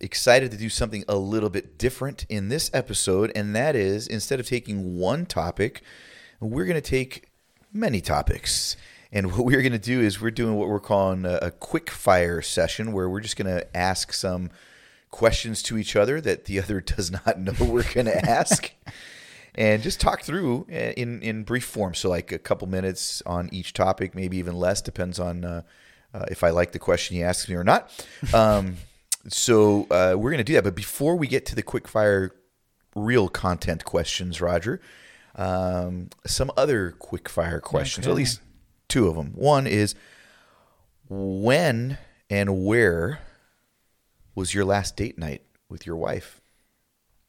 excited to do something a little bit different in this episode. And that is instead of taking one topic, we're going to take many topics. And what we're going to do is we're doing what we're calling a, a quick fire session where we're just going to ask some questions to each other that the other does not know we're going to ask and just talk through uh, in in brief form. So like a couple minutes on each topic, maybe even less, depends on uh, uh, if I like the question he asks me or not. Um, so uh, we're gonna do that. But before we get to the quick fire, real content questions, Roger, um, some other quick fire questions, Okay. at least two of them. One is when and where was your last date night with your wife?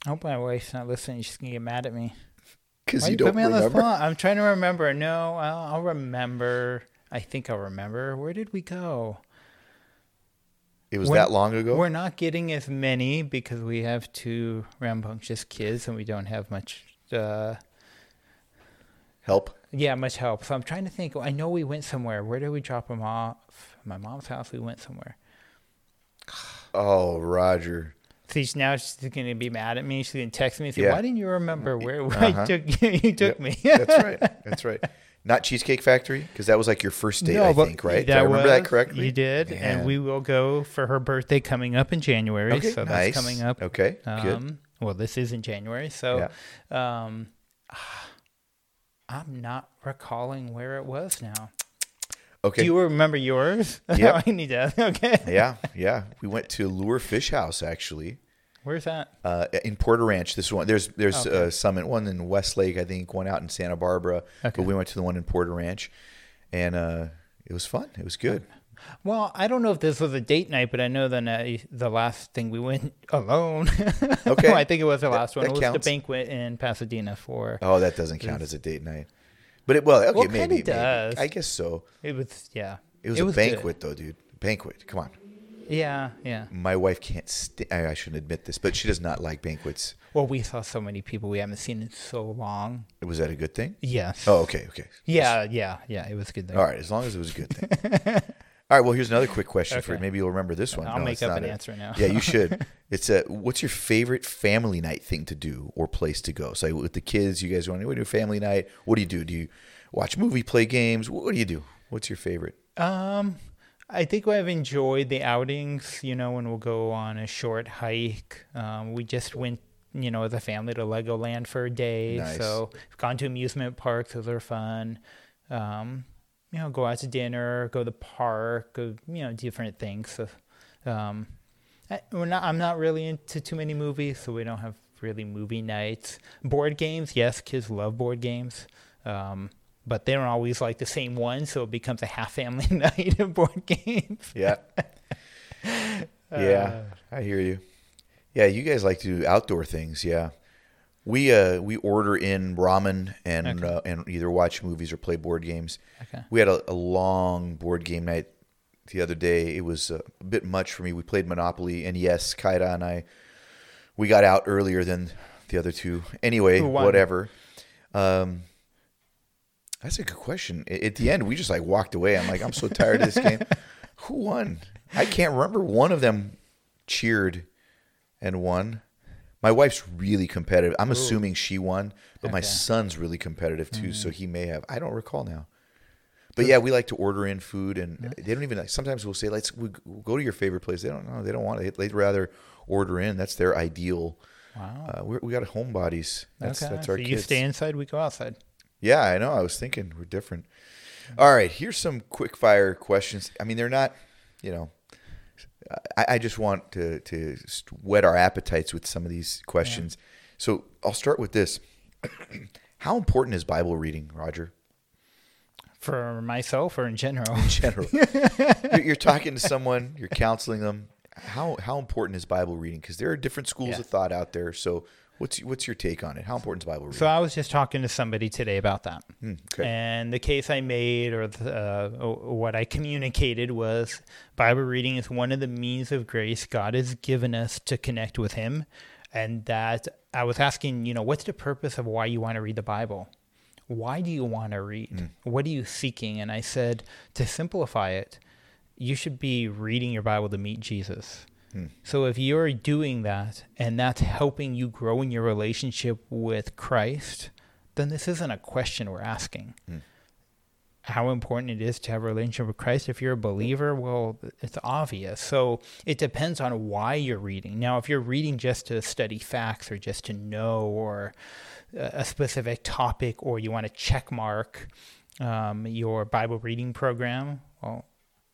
I hope my wife's not listening. She's gonna get mad at me. Because you you don't put me on the remember. spot? I'm trying to remember. No, I'll, I'll remember. I think I'll remember. Where did we go? It was We're- that long ago. We're not getting as many because we have two rambunctious kids and we don't have much. Uh, Help. yeah, much help. So I'm trying to think. I know we went somewhere. Where did we drop them off? My mom's house. We went somewhere. Oh, Roger. See, she's- now she's going to be mad at me. She's going to text me and say, Yeah. "Why didn't you remember where, where Uh-huh. I took you took Yep. me?" That's right. That's right. Not Cheesecake Factory because that was like your first date, I think, right? Did I remember was- that correctly? You did, and we will go for her birthday coming up in January. Okay, so nice. that's coming up. Okay, good. Um, well, this is in January, so um, I'm not recalling where it was now. Okay. Do you remember yours? Yeah. I need to. Okay. yeah, yeah. We went to Lure Fish House actually Where's that? uh, in Porter Ranch. This one, there's there's Okay. uh, some in- one in Westlake, I think, one out in Santa Barbara. Okay. But we went to the one in Porter Ranch, and uh, it was fun. It was good. Well, I don't know if this was a date night, but I know the the last thing we went alone. Okay. well, I think it was the last one. that it was counts. the banquet in Pasadena for. Oh, that doesn't count as a date night. But it well, okay, Well, it maybe, maybe. does. I guess so. It was yeah. It was a good. banquet, though, dude. Banquet. Come on. Yeah, yeah. My wife can't. St- I I shouldn't admit this, but she does not like banquets. Well, we saw so many people we haven't seen in so long. Was that a good thing? Yes. Oh, okay, okay. Yeah, yeah, yeah. It was good. There. All right, as long as it was a good thing. All right, well, here's another quick question for you. Maybe you'll remember this one. I'll No, make up an a- answer now. yeah, you should. It's a. What's your favorite family night thing to do or place to go? So with the kids, you guys want to do a family night? What do you do? Do you watch movie, play games? What do you do? What's your favorite? Um, I think I've enjoyed the outings. You know, when we'll go on a short hike. Um, we just went, you know, as a family to Legoland for a day. Nice. So we've gone to amusement parks. Those are fun. Um, you know, go out to dinner, go to the park, go, you know, different things. So, um, I, we're not. I'm not really into too many movies, so we don't have really movie nights. Board games, yes, kids love board games. Um, but they don't always like the same one, so it becomes a half family night of board games. Yeah. yeah, I hear you. Yeah, you guys like to do outdoor things. Yeah, we uh we order in ramen and Okay. uh, and either watch movies or play board games. Okay. We had a, a long board game night the other day. It was uh, a bit much for me. We played Monopoly, and yes, Kaida and I we got out earlier than the other two. Anyway, whatever. Um, that's a good question. At the end, we just like walked away. I'm like, I'm so tired of this game. Who won? I can't remember. One of them cheered and won. My wife's really competitive. I'm assuming she won, but my son's really competitive too, so he may have. I don't recall now. But yeah, we like to order in food, and they don't even. like Sometimes we'll say, "Let's we we'll go to your favorite place." They don't know. They don't want it. They'd rather order in. That's their ideal. Wow. Uh, we're, we got homebodies. That's okay. that's our so kids. you stay inside, we go outside. Yeah, I know. I was thinking we're different. All right, here's some quick fire questions. I mean, they're not, you know, I, I just want to to whet our appetites with some of these questions. So I'll start with this. How important is Bible reading, Roger? For myself or in general? In general, you're, you're talking to someone, you're counseling them. how how important is Bible reading? Because there are different schools Yeah. of thought out there. So what's what's your take on it? How important is Bible reading? So I was just talking to somebody today about that. Hmm, okay. And the case I made or the, uh, or what I communicated was Bible reading is one of the means of grace God has given us to connect with Him. And that I was asking, you know, what's the purpose of why you want to read the Bible? Why do you want to read? What are you seeking? And I said, to simplify it, you should be reading your Bible to meet Jesus. Hmm. So if you're doing that and that's helping you grow in your relationship with Christ, then this isn't a question we're asking. Hmm. How important it is to have a relationship with Christ. If you're a believer, well, it's obvious. So it depends on why you're reading. Now, if you're reading just to study facts or just to know or a a specific topic or you want to check mark um, your Bible reading program, well,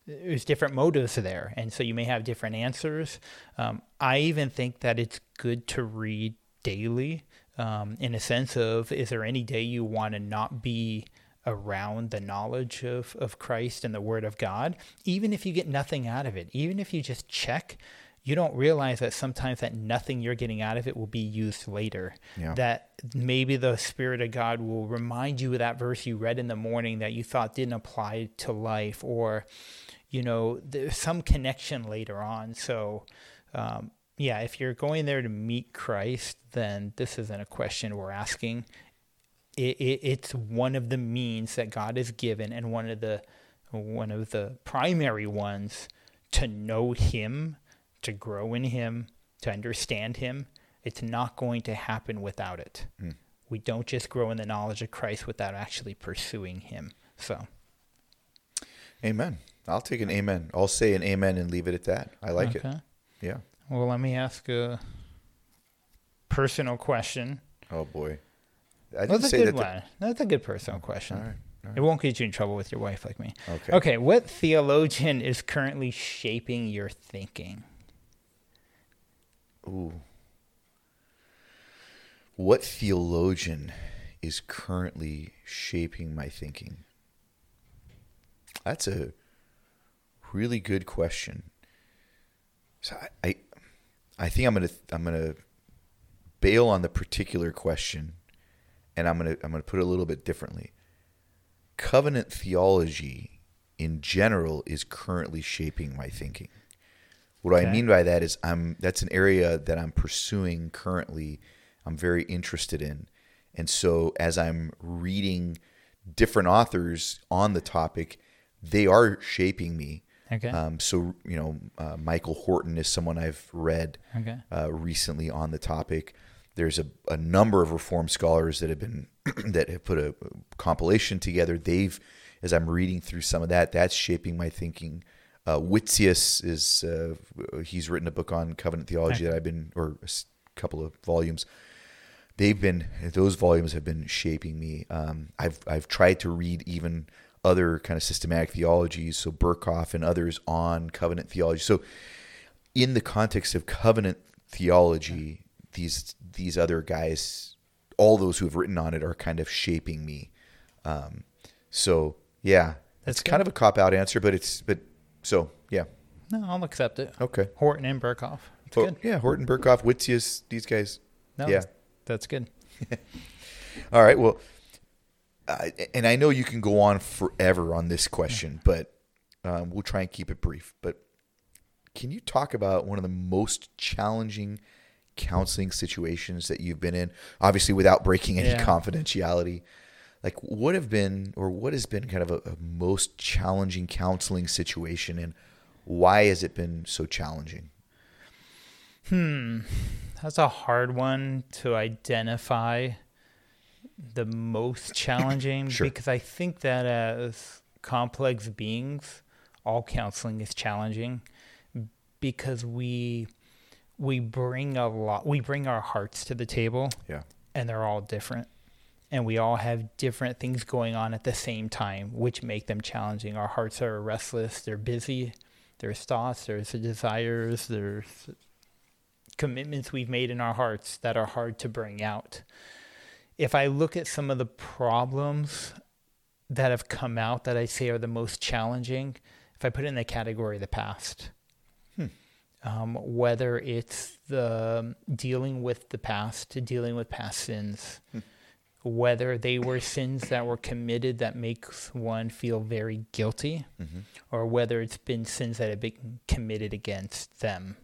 there's different motives there, and so you may have different answers. Um, I even think that it's good to read daily, um, in a sense of is there any day you want to not be around the knowledge of, of Christ and the Word of God, even if you get nothing out of it, even if you just check. You don't realize that sometimes that nothing you're getting out of it will be used later. Yeah. That maybe the Spirit of God will remind you of that verse you read in the morning that you thought didn't apply to life, or you know, there's some connection later on. So, um, yeah, if you're going there to meet Christ, then this isn't a question we're asking. It, it, it's one of the means that God has given, and one of the one of the primary ones to know Him, to grow in Him, to understand Him. It's not going to happen without it. We don't just grow in the knowledge of Christ without actually pursuing Him. So. Amen. I'll take an amen. I'll say an amen and leave it at that. I like it. Yeah. Well, let me ask a personal question. Oh boy. I didn't That's a say good that. the- one. That's a good personal question. All right. all right. It won't get you in trouble with your wife like me. Okay. Okay. What theologian is currently shaping your thinking? Ooh. What theologian is currently shaping my thinking? That's a really good question. So I, I, I think I'm gonna I'm gonna bail on the particular question, and I'm gonna I'm gonna put it a little bit differently. Covenant theology, in general, is currently shaping my thinking. What I mean by that is I'm that's an area that I'm pursuing currently. I'm very interested in. And so as I'm reading different authors on the topic, they are shaping me. Okay. Um, so you know, uh, Michael Horton is someone I've read Okay. uh, recently on the topic. There's a, a number of Reform scholars that have been that have put a compilation together. They've, as I'm reading through some of that, that's shaping my thinking. Uh, Witsius is uh, he's written a book on covenant theology that I've been, or a couple of volumes. They've been those volumes have been shaping me. Um, I've I've tried to read even other kind of systematic theologies, so Berkhof and others on covenant theology. So in the context of covenant theology, these these other guys, all those who have written on it, are kind of shaping me. Um, so yeah, That's it's kind of a cop out answer, but it's but so yeah, No, I'll accept it. okay. Horton and Berkhof. It's Oh, good. yeah, Horton, Berkhof, Witsius, these guys. No, yeah. that's good. All right. Well, I and I know you can go on forever on this question, but um, we'll try and keep it brief. But can you talk about one of the most challenging counseling situations that you've been in? Obviously, without breaking any Yeah. confidentiality. Like, what have been, or what has been kind of a, a most challenging counseling situation, and why has it been so challenging? Hmm. That's a hard one to identify the most challenging Sure. because I think that as complex beings, all counseling is challenging because we we bring a lot we bring our hearts to the table Yeah. and they're all different and we all have different things going on at the same time which make them challenging our hearts are restless they're busy there's thoughts there's desires there's commitments we've made in our hearts that are hard to bring out if i look at some of the problems that have come out that i say are the most challenging if i put it in the category of the past hmm, um, whether it's the um, dealing with the past, dealing with past sins, hmm. whether they were sins that were committed that makes one feel very guilty, mm-hmm. or whether it's been sins that have been committed against them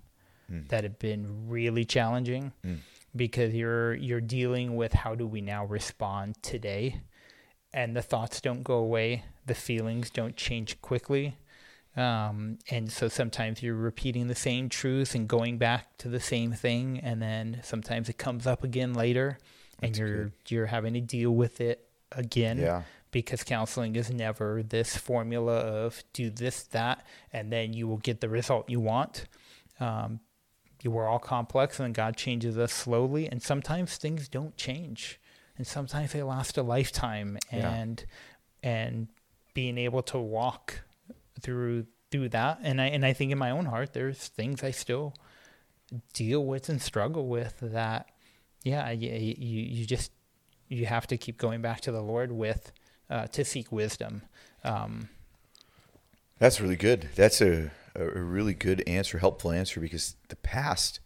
hmm. that have been really challenging because you're you're dealing with how do we now respond today? And the thoughts don't go away. The feelings don't change quickly. Um, and so sometimes you're repeating the same truth and going back to the same thing. And then sometimes it comes up again later and That's you're good. you're having to deal with it again Yeah. because counseling is never this formula of do this that and then you will get the result you want. Um, we're all complex and god changes us slowly and sometimes things don't change. And sometimes they last a lifetime. Yeah. and and being able to walk through through that. And i and i think in my own heart there's things i still deal with and struggle with that yeah you you, you just you have to keep going back to the lord with uh, to seek wisdom. Um, That's really good. That's a, a really good answer, helpful answer, because the past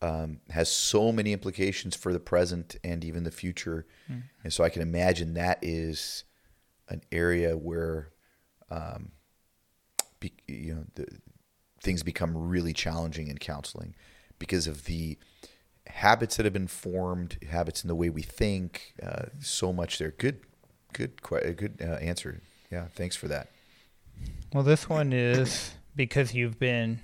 um, has so many implications for the present and even the future, and so I can imagine that is an area where, um, be, you know, the, things become really challenging in counseling because of the habits that have been formed, habits in the way we think. Uh, so much there. Good, good, good uh, answer. Yeah, thanks for that. Well, this one is because you've been,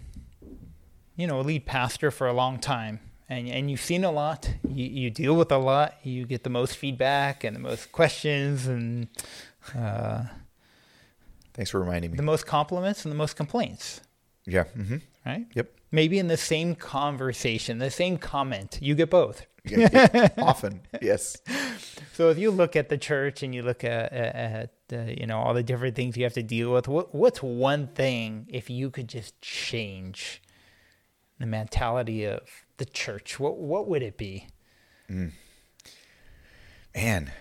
you know, a lead pastor for a long time, and and you've seen a lot. You you deal with a lot. You get the most feedback and the most questions and uh, Thanks for reminding me. the most compliments and the most complaints. Yeah. Mm-hmm. Right? Yep. Maybe in the same conversation, the same comment, you get both. Yeah, yeah. Often. Yes. So if you look at the church and you look at, at, uh, you know all the different things you have to deal with, what, what's one thing if you could just change the mentality of the church? What what would it be? Man,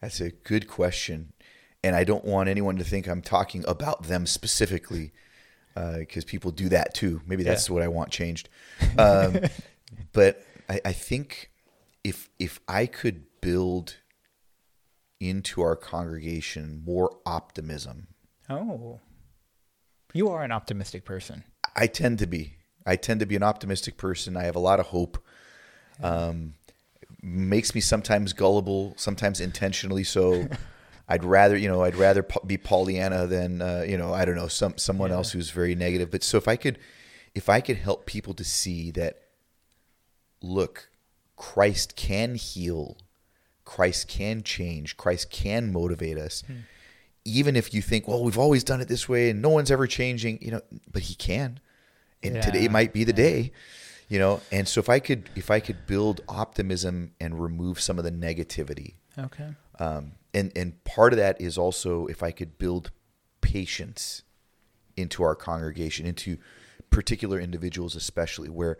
that's a good question. And I don't want anyone to think I'm talking about them specifically because people do that too. Maybe that's what I want changed. Um, but I, I think if if I could build into our congregation more optimism, Oh, you are an optimistic person. I tend to be. I tend to be an optimistic person. I have a lot of hope. Um, makes me sometimes gullible, sometimes intentionally so. I'd rather, you know, I'd rather be Pollyanna than, uh, you know, I don't know, some someone else who's very negative. But so if I could, if I could help people to see that, look, Christ can heal, Christ can change, Christ can motivate us. Even if you think, well, we've always done it this way and no one's ever changing, you know, but He can, and today might be the day, you know. And so if I could, if I could build optimism and remove some of the negativity, Okay. um, and and part of that is also if I could build patience into our congregation, into particular individuals, especially where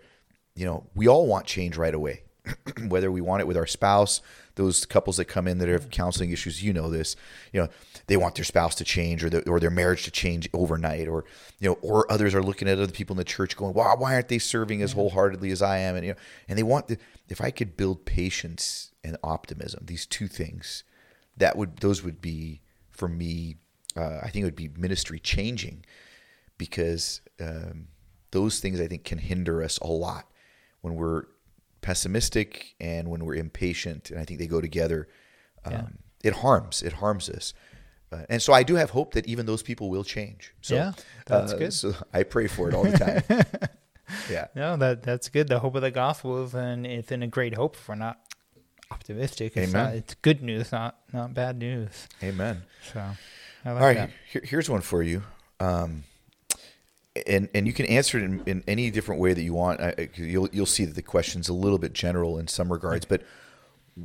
you know we all want change right away, whether we want it with our spouse. Those couples that come in that have counseling issues, you know this. You know they want their spouse to change or the, or their marriage to change overnight, or you know, or others are looking at other people in the church going, "Wow, why aren't they serving as wholeheartedly as I am?" And you know, and they want the, if I could build patience and optimism, these two things, that would those would be for me. Uh, I think it would be ministry changing because um, those things I think can hinder us a lot when we're pessimistic and when we're impatient, and I think they go together. Um, Yeah. It harms. It harms us. Uh, and so I do have hope that even those people will change. So, Yeah, that's uh, good. So I pray for it all the time. yeah. No, that that's good. The hope of the gospel is in it's in a great hope. If we're not optimistic, it's Amen. not, it's good news, not not bad news. Amen. So, I like All right, here, here's one for you. Um, and and you can answer it in, in any different way that you want. I, you'll you'll see that the question's a little bit general in some regards. But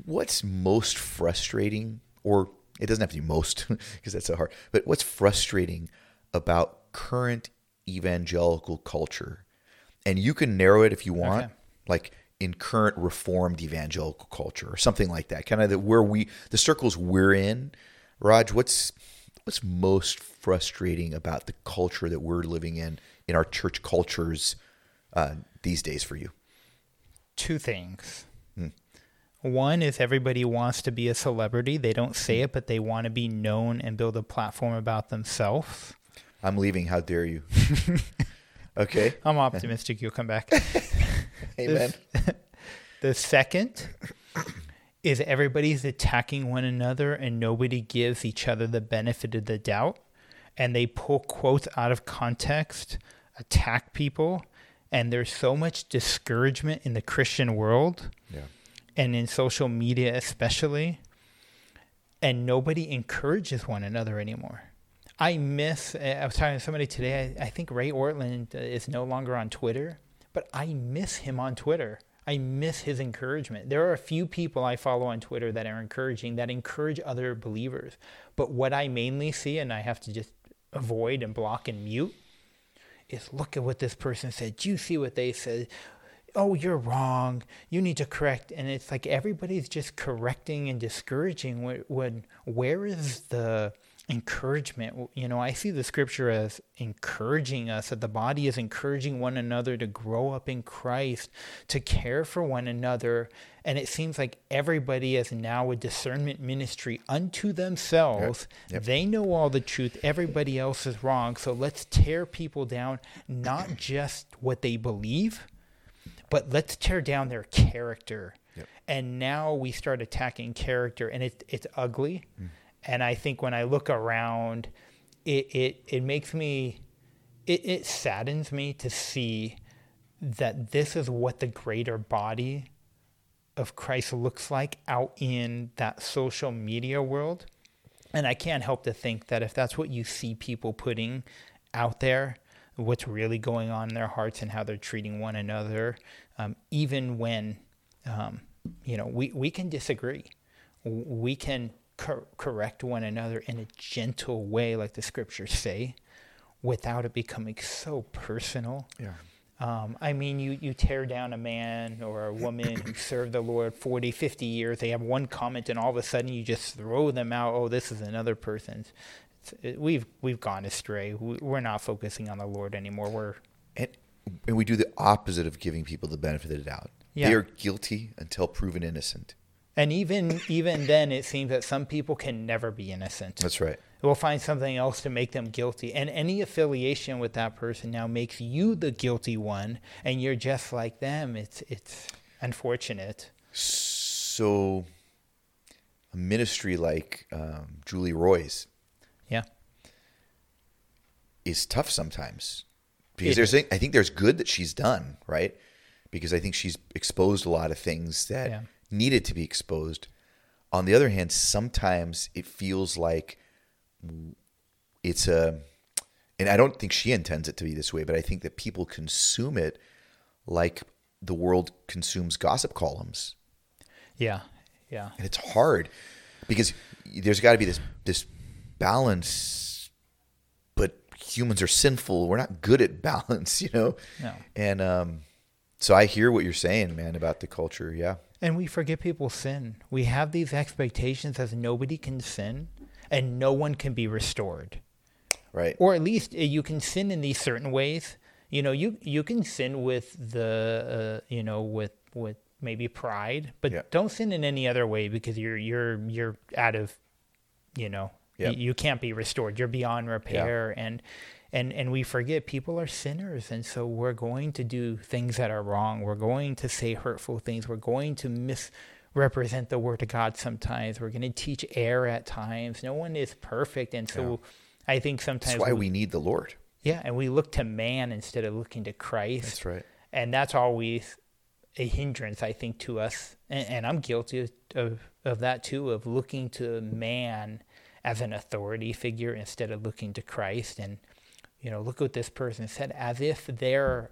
what's most frustrating, or it doesn't have to be most because that's so hard. But what's frustrating about current evangelical culture? And you can narrow it if you want, Okay. like in current reformed evangelical culture or something like that. Kind of the, where we the circles we're in. Raj, what's what's most frustrating about the culture that we're living in in our church cultures uh, these days for you? Two things. Hmm. One is everybody wants to be a celebrity. They don't say it, but they want to be known and build a platform about themselves. I'm leaving. How dare you? okay. I'm optimistic you'll come back. Amen. The second is everybody's attacking one another and nobody gives each other the benefit of the doubt. And they pull quotes out of context, attack people. And there's so much discouragement in the Christian world Yeah. and in social media, especially. And nobody encourages one another anymore. I miss, I was talking to somebody today. I, I think Ray Ortlund uh, is no longer on Twitter, but I miss him on Twitter. I miss his encouragement. There are a few people I follow on Twitter that are encouraging, that encourage other believers. But what I mainly see, and I have to just avoid and block and mute, is look at what this person said. Do you see what they said? Oh, you're wrong. You need to correct. And it's like everybody's just correcting and discouraging. When, when where is the encouragement? You know, I see the scripture as encouraging us, that the body is encouraging one another to grow up in Christ, to care for one another. And it seems like everybody is now a discernment ministry unto themselves. Yep. They know all the truth. Everybody else is wrong. So let's tear people down, not just what they believe, but let's tear down their character. Yep. And now we start attacking character, and it, it's ugly. Mm. And I think when I look around, it, it, it makes me, it, it saddens me to see that this is what the greater body of Christ looks like out in that social media world. And I can't help to think that if that's what you see people putting out there, what's really going on in their hearts and how they're treating one another, um, even when, um, you know, we, we can disagree. We can cor- correct one another in a gentle way, like the scriptures say, without it becoming so personal. Yeah. Um, I mean, you, you tear down a man or a woman who served the Lord 40, 50 years. They have one comment, and all of a sudden you just throw them out. Oh, this is another person's. It, we've we've gone astray. We, we're not focusing on the Lord anymore. We're And, and we do the opposite of giving people the benefit of the doubt. Yeah. They are guilty until proven innocent. And even even then, it seems that some people can never be innocent. That's right. We'll find something else to make them guilty, and any affiliation with that person now makes you the guilty one, and you're just like them. It's it's unfortunate. So, a ministry like um, Julie Roys Yeah. is tough sometimes because It there's I think there's good that she's done right because I think she's exposed a lot of things that Yeah. Needed to be exposed. On the other hand, sometimes it feels like it's a, and I don't think she intends it to be this way, but I think that people consume it like the world consumes gossip columns Yeah. Yeah. and it's hard because there's got to be this this balance but humans are sinful we're not good at balance you know No. and um so i hear what you're saying man about the culture yeah And we forget people sin. We have these expectations as nobody can sin and no one can be restored. right Or at least uh, you can sin in these certain ways. You know, you you can sin with the uh, you know with with maybe pride, but Yeah. don't sin in any other way because you're you're you're out of you know Yeah. you, you can't be restored. You're beyond repair and and and we forget people are sinners and so we're going to do things that are wrong. We're going to say hurtful things. We're going to misrepresent the word of God sometimes. We're going to teach error at times. No one is perfect and so I think sometimes that's why we need the lord yeah, and we look to man instead of looking to Christ. that's right And that's always a hindrance, I think, to us. And, and I'm guilty of, of, of that too, of looking to man as an authority figure instead of looking to Christ. And, you know, look what this person said, as if their,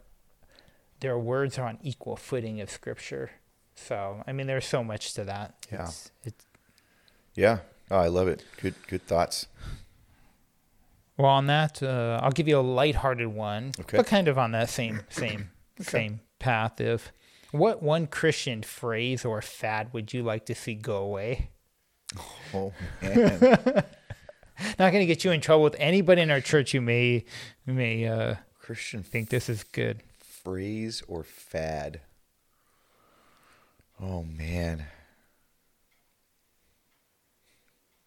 their words are on equal footing of Scripture. So, I mean, there's so much to that. Yeah. It's, it's, yeah oh i love it good good thoughts Well, on that, uh, I'll give you a lighthearted one, Okay. but kind of on that same same same path. Of what one Christian phrase or fad would you like to see go away? oh man Not going to get you in trouble with anybody in our church who may who may uh, christian think this is good. phrase or fad. Oh man.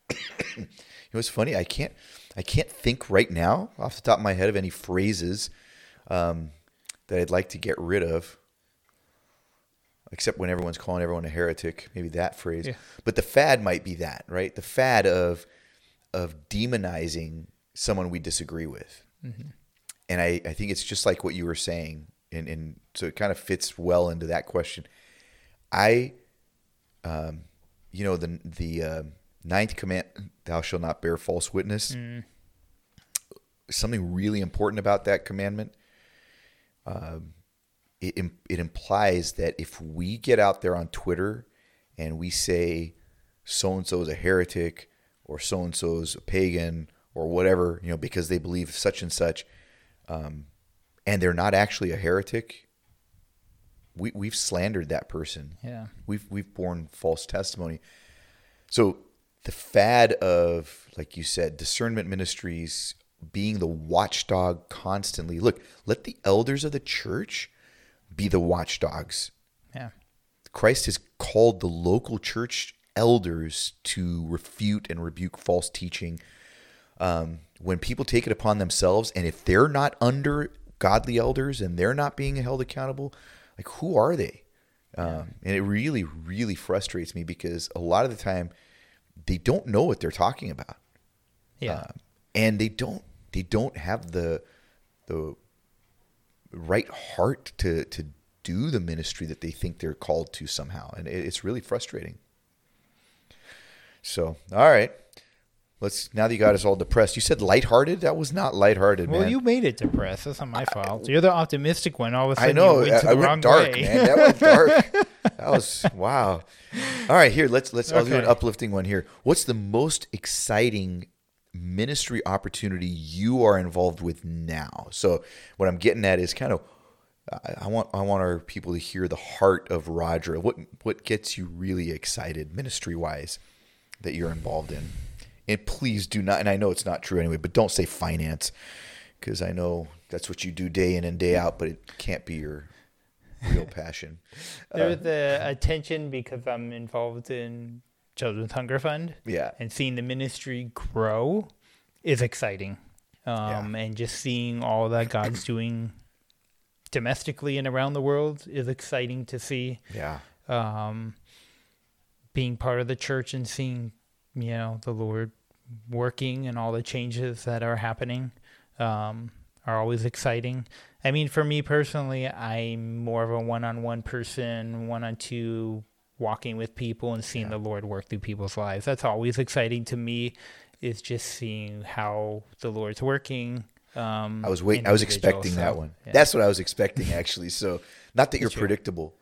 you know what's funny? I can't I can't think right now off the top of my head of any phrases um, that I'd like to get rid of. Except when everyone's calling everyone a heretic, maybe that phrase. Yeah. But the fad might be that, right? The fad of of demonizing someone we disagree with. And I, I think it's just like what you were saying. And, and so it kind of fits well into that question. I, um, you know, the, the uh, ninth command, thou shalt not bear false witness. Something really important about that commandment. Um, it, it implies that if we get out there on Twitter and we say so and so is a heretic or so and so is a pagan or whatever, you know, because they believe such and such, um, and they're not actually a heretic, we, we've slandered that person. Yeah. We've we've borne false testimony. So the fad of, like you said, discernment ministries being the watchdog constantly. Look, let the elders of the church be the watchdogs. Yeah. Christ has called the local church elders to refute and rebuke false teaching. Um, when people take it upon themselves, and if they're not under godly elders and they're not being held accountable, like who are they? Um, and it really, really frustrates me because a lot of the time they don't know what they're talking about, Yeah. Um, and they don't they don't have the the right heart to to do the ministry that they think they're called to somehow, and it, it's really frustrating. So, all right, let's now that you got us all depressed. You said lighthearted. That was not lighthearted, well, man. you made it depressed. That's not my fault. You're the optimistic one. All of a I sudden, I know. You went I, I went dark, way. man. That went dark. that was wow. All right, here let's let's. I'll do an uplifting one here. What's the most exciting ministry opportunity you are involved with now? So what I'm getting at is kind of. I I want I want our people to hear the heart of Roger. What what gets you really excited ministry wise that you're involved in? And please do not. And I know it's not true anyway, but don't say finance because I know that's what you do day in and day out. But it can't be your real passion. There's the attention because I'm involved in Children's Hunger Fund. Yeah. And seeing the ministry grow is exciting. Um, And just seeing all that God's doing domestically and around the world is exciting to see. Yeah. Um, being part of the church and seeing, you know, the Lord working and all the changes that are happening um, are always exciting. I mean, for me personally, I'm more of a one-on-one person, one-on-two, walking with people and seeing the Lord work through people's lives. That's always exciting to me. Is just seeing how the Lord's working. Um, I was waiting. I was expecting that one. yeah. That's what I was expecting actually. So not that you're predictable,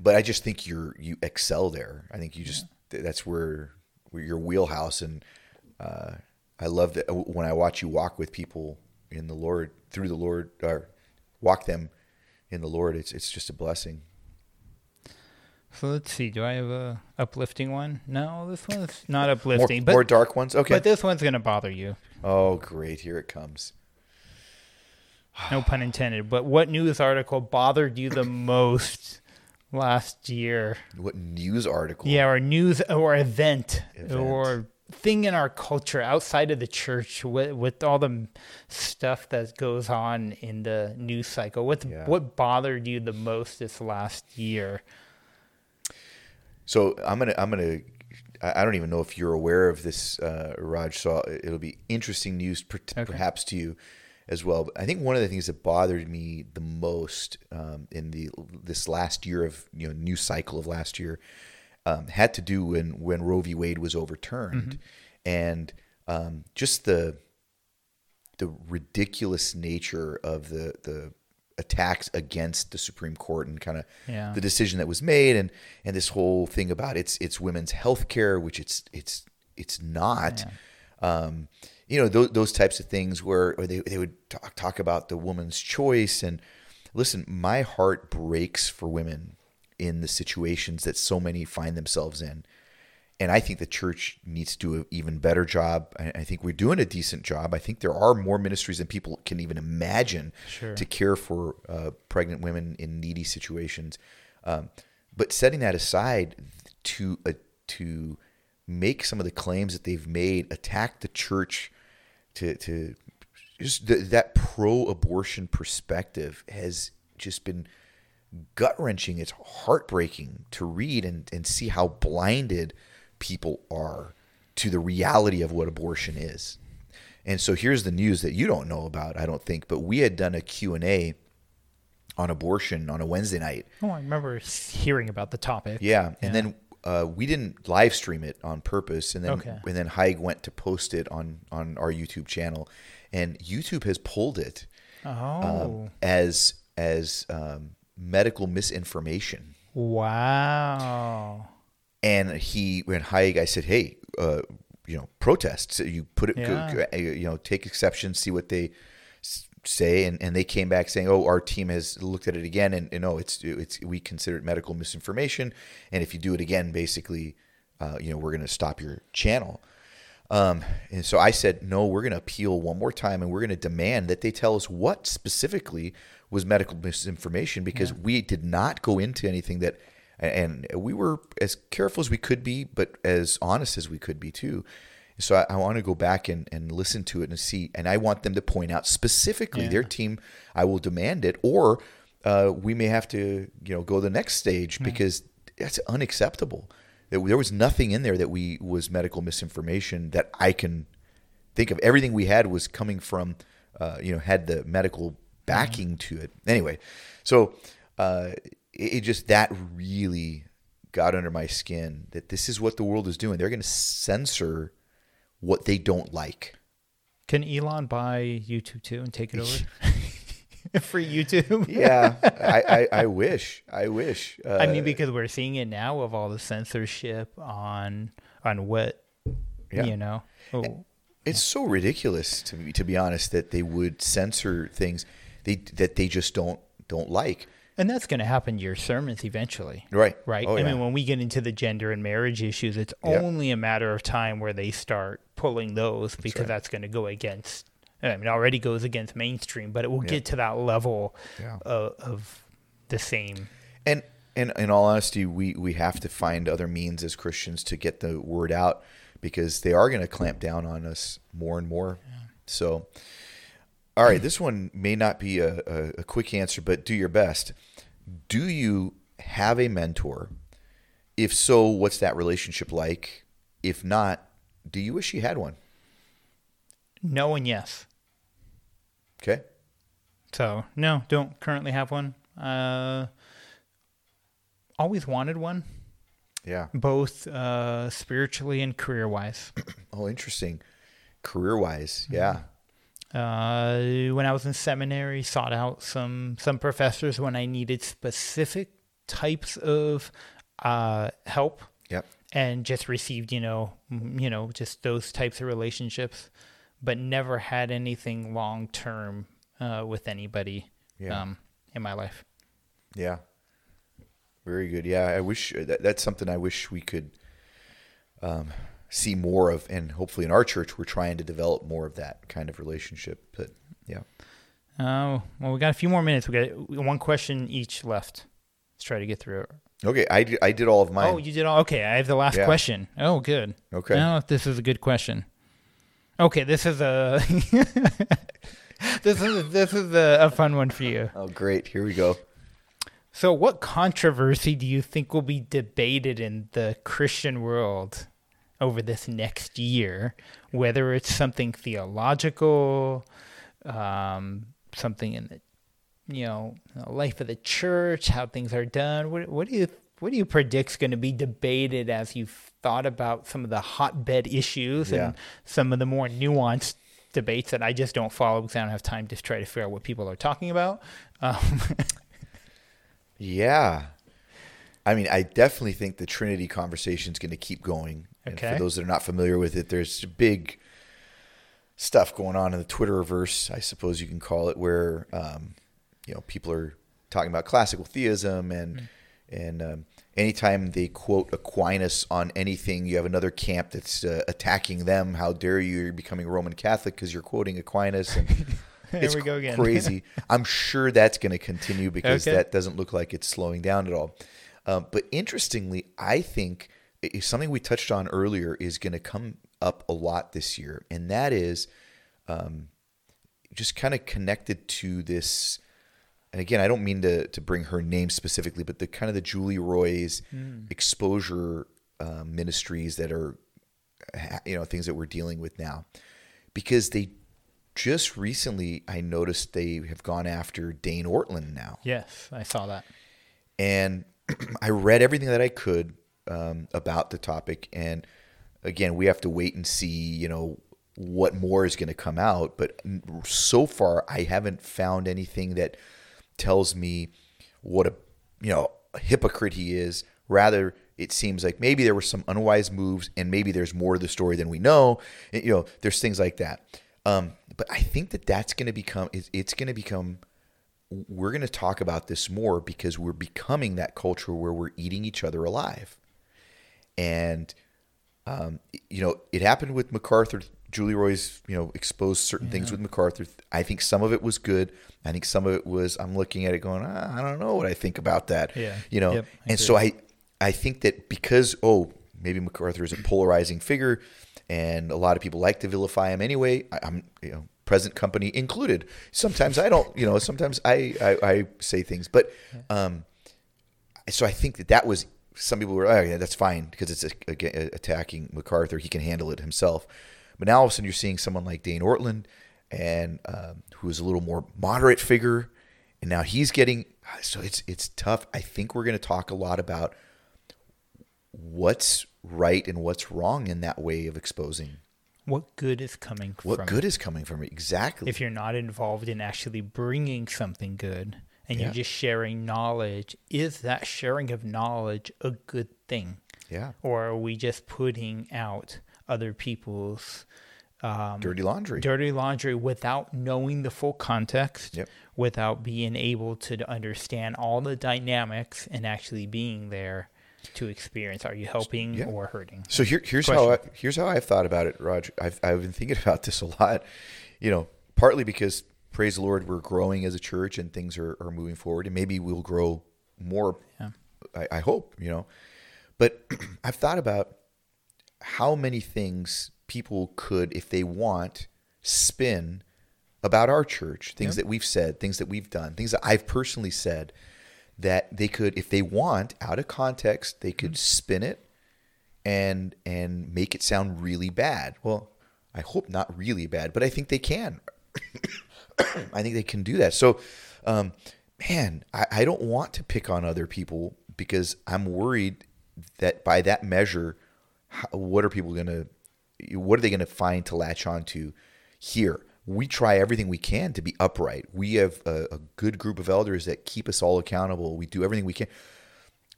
but I just think you're you excel there. I think you just that's where, where your wheelhouse and uh, I love that when I watch you walk with people in the Lord through the Lord or walk them in the Lord. It's it's just a blessing. So let's see. Do I have a uplifting one? No, this one's not More, uplifting. but more dark ones. Okay. but this one's gonna bother you. oh, great! Here it comes. No pun intended. But what news article bothered you the most last year? What news article? Yeah, or news or event, Event. or thing in our culture outside of the church with, with all the stuff that goes on in the news cycle. What Yeah. what bothered you the most this last year? So I'm gonna I'm gonna I don't even know if you're aware of this, uh, Raj. So it'll be interesting news, per- perhaps to you as well. But I think one of the things that bothered me the most um, in the this last year of you know news cycle of last year um, had to do when when Roe v. Wade was overturned, and um, just the the ridiculous nature of the the attacks against the Supreme Court and kind of Yeah. the decision that was made and and this whole thing about it's it's women's health care which it's it's it's not um you know those, those types of things where or they, they would talk, talk about the woman's choice and listen my heart breaks for women in the situations that so many find themselves in and I think the church needs to do an even better job. I, I think we're doing a decent job. I think there are more ministries than people can even imagine Sure. to care for uh, pregnant women in needy situations. Um, but setting that aside, to uh, to make some of the claims that they've made, attack the church, to to just th- that pro-abortion perspective has just been gut wrenching. It's heartbreaking to read and, and see how blinded people are to the reality of what abortion is. And so here's the news that you don't know about, I don't think, but we had done a Q&A on abortion on a Wednesday night. Oh, I remember hearing about the topic. Yeah, and Yeah. then uh, we didn't live stream it on purpose, and then Okay. and then Haig went to post it on on our YouTube channel, and YouTube has pulled it Oh, um, as as um, medical misinformation. wow. And he when Haig, I said, hey, uh, you know, protests. You put it, Yeah. you know, take exception, see what they say, and, and they came back saying, oh, our team has looked at it again, and, and no, it's it's we consider it medical misinformation, and if you do it again, basically, uh, you know, we're going to stop your channel. Um, and so I said, no, we're going to appeal one more time, and we're going to demand that they tell us what specifically was medical misinformation because we did not go into anything that, and we were as careful as we could be, but as honest as we could be too. So I, I want to go back and, and listen to it and see, and I want them to point out specifically Yeah. their team. I will demand it, or uh, we may have to, you know, go the next stage because that's unacceptable. There there was nothing in there that we was medical misinformation that I can think of. Everything we had was coming from, uh, you know, had the medical backing to it. Anyway, so uh, it, it just that really got under my skin that this is what the world is doing. They're going to censor what they don't like. Can Elon buy YouTube too and take it over for YouTube? Yeah, I, I, I wish. I wish. Uh, I mean, because we're seeing it now of all the censorship on on what Yeah. you know. Oh, It's so ridiculous to me, to be honest, that they would censor things they that they just don't don't like. And that's going to happen to your sermons eventually. Right. Right. Oh, I yeah. mean, when we get into the gender and marriage issues, it's Yeah. only a matter of time where they start pulling those because right. that's going to go against. I mean, it already goes against mainstream, but it will Yeah. get to that level Yeah. of, of the same. And and in all honesty, we we have to find other means as Christians to get the word out because they are going to clamp down on us more and more. So, all right, this one may not be a, a, a quick answer, but do your best. Do you have a mentor? If so, what's that relationship like? If not, do you wish you had one? No and yes. Okay. So no, don't currently have one. Uh, always wanted one, Yeah. both uh, spiritually and career wise. Oh, interesting. Career wise, yeah. Uh, when I was in seminary, sought out some some professors when I needed specific types of uh, help, Yep. and just received you know you know just those types of relationships, but never had anything long term uh, with anybody Yeah. um, in my life. Yeah. Very good. Yeah, I wish that, that's something I wish we could um, see more of, and hopefully in our church we're trying to develop more of that kind of relationship. But yeah, Oh well, we got a few more minutes. We got one question each left. Let's try to get through it. okay. I did, I did all of mine. Oh, you did all okay. I have the last Yeah. question. Oh, good. Okay. Know if this is a good question. Okay, this is a this is this is a, a fun one for you. oh, great. Here we go. So, what controversy do you think will be debated in the Christian world over this next year? Whether it's something theological, um, something in the you know life of the church, how things are done. What, what do you what do you predict's going to be debated as you've thought about some of the hotbed issues Yeah. and some of the more nuanced debates that I just don't follow because I don't have time to try to figure out what people are talking about. Um, Yeah. I mean, I definitely think the Trinity conversation is going to keep going. And Okay. for those that are not familiar with it, there's big stuff going on in the Twitterverse, I suppose you can call it, where um, you know people are talking about classical theism and and um, anytime they quote Aquinas on anything, you have another camp that's uh, attacking them. How dare you? You're becoming Roman Catholic because you're quoting Aquinas. And There we go again. crazy. I'm sure that's going to continue because Okay. that doesn't look like it's slowing down at all. Um, but interestingly, I think something we touched on earlier is going to come up a lot this year, and that is um, just kind of connected to this. And again, I don't mean to to bring her name specifically, but the kind of the Julie Roys exposure um, ministries that are, you know, things that we're dealing with now, because they just recently I noticed they have gone after Dane Ortlund now Yes, I saw that. and I read everything that I could um, about the topic. And again, we have to wait and see, you know, what more is going to come out. But so far, I haven't found anything that tells me what a you know a hypocrite he is. Rather, it seems like maybe there were some unwise moves, and maybe there's more to the story than we know. You know, there's things like that. Um, but I think that that's going to become it's going to become we're going to talk about this more because we're becoming that culture where we're eating each other alive. And, um, you know, it happened with MacArthur. Julie Roys, you know, exposed certain things with MacArthur. I think some of it was good. I think some of it was, I'm looking at it going, ah, I don't know what I think about that. Yeah. You know, Yep, and so I, I think that because, oh, maybe MacArthur is a polarizing figure and a lot of people like to vilify him anyway. I, I'm, you know, present company included. Sometimes I don't, you know, sometimes I, I, I say things, but, um, so I think that that was some people were, oh yeah, that's fine because it's attacking MacArthur. He can handle it himself. But now all of a sudden you're seeing someone like Dane Ortlund, and um, who is a little more moderate figure, and now he's getting. So it's it's tough. I think we're going to talk a lot about what's right and what's wrong in that way of exposing. What good is coming from? What good is coming from it? Exactly. if you're not involved in actually bringing something good and Yeah. you're just sharing knowledge? Is that sharing of knowledge a good thing? yeah. Or are we just putting out other people's um, Dirty laundry. dirty laundry without knowing the full context, Yep. without being able to understand all the dynamics and actually being there to experience? Are you helping Yeah. or hurting? So here, here's how I, here's how I've thought about it, Roger. I've I've been thinking about this a lot. You know, partly because praise the Lord, we're growing as a church and things are, are moving forward, and maybe we'll grow more. Yeah. I, I hope you know, but I've thought about how many things people could, if they want, spin about our church, things that we've said, things that we've done, things that I've personally said that they could, if they want, out of context, they could mm-hmm. spin it and and make it sound really bad. Well, I hope not really bad, but I think they can. I think they can do that. So, um, man, I, I don't want to pick on other people because I'm worried that by that measure, how, what are people going to, what are they going to find to latch onto here? We try everything we can to be upright. We have a, a good group of elders that keep us all accountable. We do everything we can.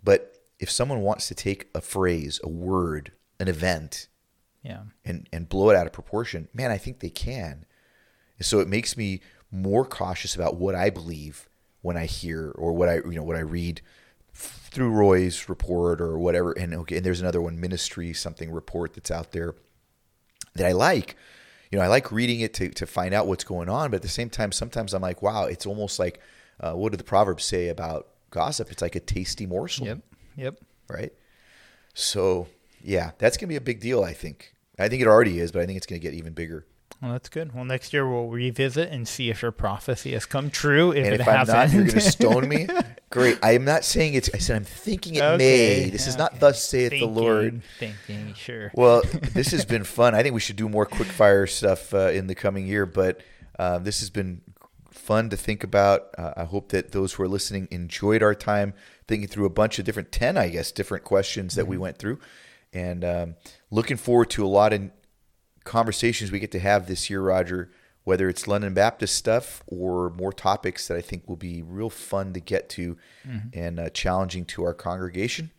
But if someone wants to take a phrase, a word, an event, Yeah. and and blow it out of proportion, man, I think they can. So it makes me more cautious about what I believe when I hear or what I you know what I read through Roys report or whatever. And okay, and there's another one, ministry something report that's out there that I like. You know, I like reading it to to find out what's going on, but at the same time, sometimes I'm like, wow, it's almost like uh, what do the proverbs say about gossip? It's like a tasty morsel Yep. Yep. right? So yeah, that's gonna be a big deal. I think. I think it already is, but I think it's gonna get even bigger. Well, that's good. Well, next year we'll revisit and see if your prophecy has come true. If and it if I'm hasn't, you're gonna stone me. Great. I'm not saying it's. I said I'm thinking it may. This is not thus saith thinking, the Lord. Thinking, sure. Well, this has been fun. I think we should do more quick fire stuff uh, in the coming year, but uh, this has been fun to think about. Uh, I hope that those who are listening enjoyed our time thinking through a bunch of different 10, I guess, different questions that we Mm-hmm. went through. And um, looking forward to a lot of conversations we get to have this year, Roger, whether it's London Baptist stuff or more topics that I think will be real fun to get to and uh, challenging to our congregation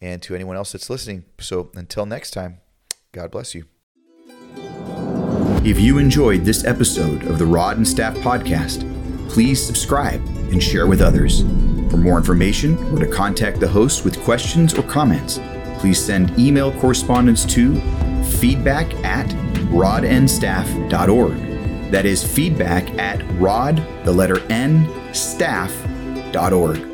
and to anyone else that's listening. So until next time, God bless you. If you enjoyed this episode of the Rod and Staff Podcast, please subscribe and share with others. For more information or to contact the host with questions or comments, please send email correspondence to feedback at rodnstaff.org. That is feedback at rod, the letter N, staff.org.